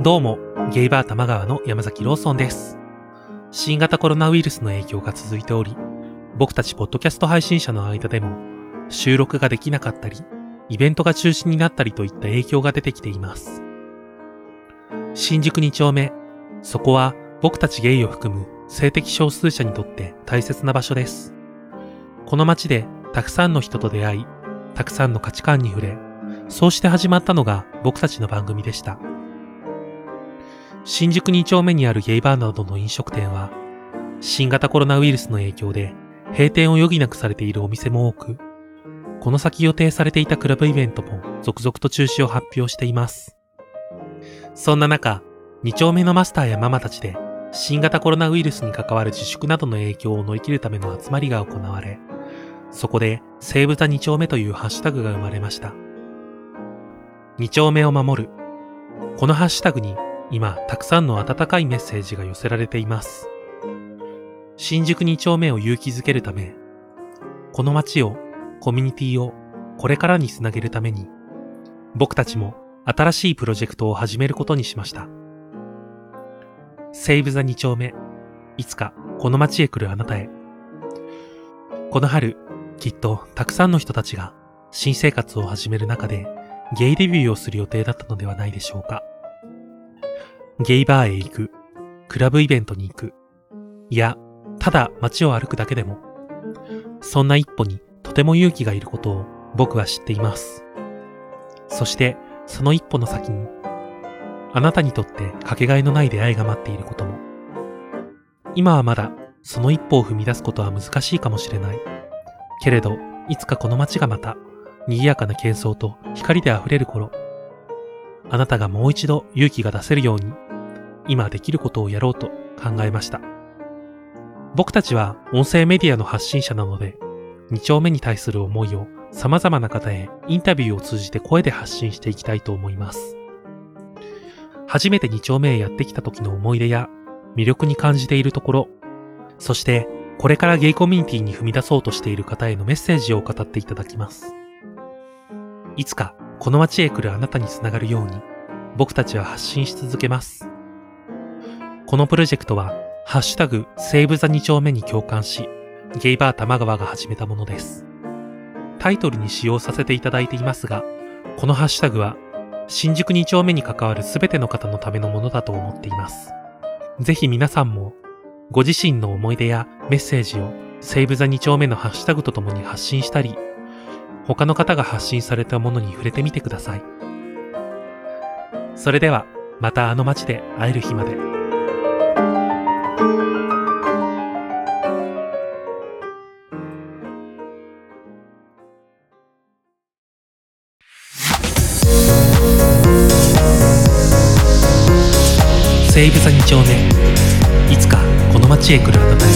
どうも、ゲイバー玉川の山崎ローソンです。新型コロナウイルスの影響が続いており、僕たちポッドキャスト配信者の間でも、収録ができなかったり、イベントが中止になったりといった影響が出てきています。新宿2丁目、そこは僕たちゲイを含む性的少数者にとって大切な場所です。この街でたくさんの人と出会い、たくさんの価値観に触れ、そうして始まったのが僕たちの番組でした。新宿2丁目にあるゲイバーなどの飲食店は、新型コロナウイルスの影響で閉店を余儀なくされているお店も多く、この先予定されていたクラブイベントも続々と中止を発表しています。そんな中、2丁目のマスターやママたちで新型コロナウイルスに関わる自粛などの影響を乗り切るための集まりが行われ、そこでセーブザ2丁目というハッシュタグが生まれました。2丁目を守る。このハッシュタグに今たくさんの温かいメッセージが寄せられています。新宿2丁目を勇気づけるため、この街を、コミュニティをこれからにつなげるために、僕たちも新しいプロジェクトを始めることにしました。セーブザ2丁目、いつかこの街へ来るあなたへ。この春、きっとたくさんの人たちが新生活を始める中でゲイデビューをする予定だったのではないでしょうか。ゲイバーへ行く、クラブイベントに行く、いや、ただ街を歩くだけでも、そんな一歩にとても勇気がいることを僕は知っています。そして、その一歩の先に、あなたにとってかけがえのない出会いが待っていることも。今はまだその一歩を踏み出すことは難しいかもしれない。けれど、いつかこの街がまた、賑やかな喧騒と光で溢れる頃、あなたがもう一度勇気が出せるように、今できることをやろうと考えました。僕たちは音声メディアの発信者なので、2丁目に対する思いを様々な方へインタビューを通じて声で発信していきたいと思います。初めて2丁目へやってきた時の思い出や魅力に感じているところ、そしてこれからゲイコミュニティに踏み出そうとしている方へのメッセージを語っていただきます。いつかこの街へ来るあなたにつながるように僕たちは発信し続けます。このプロジェクトはハッシュタグセーブザ2丁目に共感し、ゲイバー玉川が始めたものです。タイトルに使用させていただいていますが、このハッシュタグは新宿2丁目に関わるすべての方のためのものだと思っています。ぜひ皆さんもご自身の思い出やメッセージをセーブザ2丁目のハッシュタグとともに発信したり、他の方が発信されたものに触れてみてください。それでは、またあの街で会える日まで。セーブザ2丁目いつかこの街へ来るあなた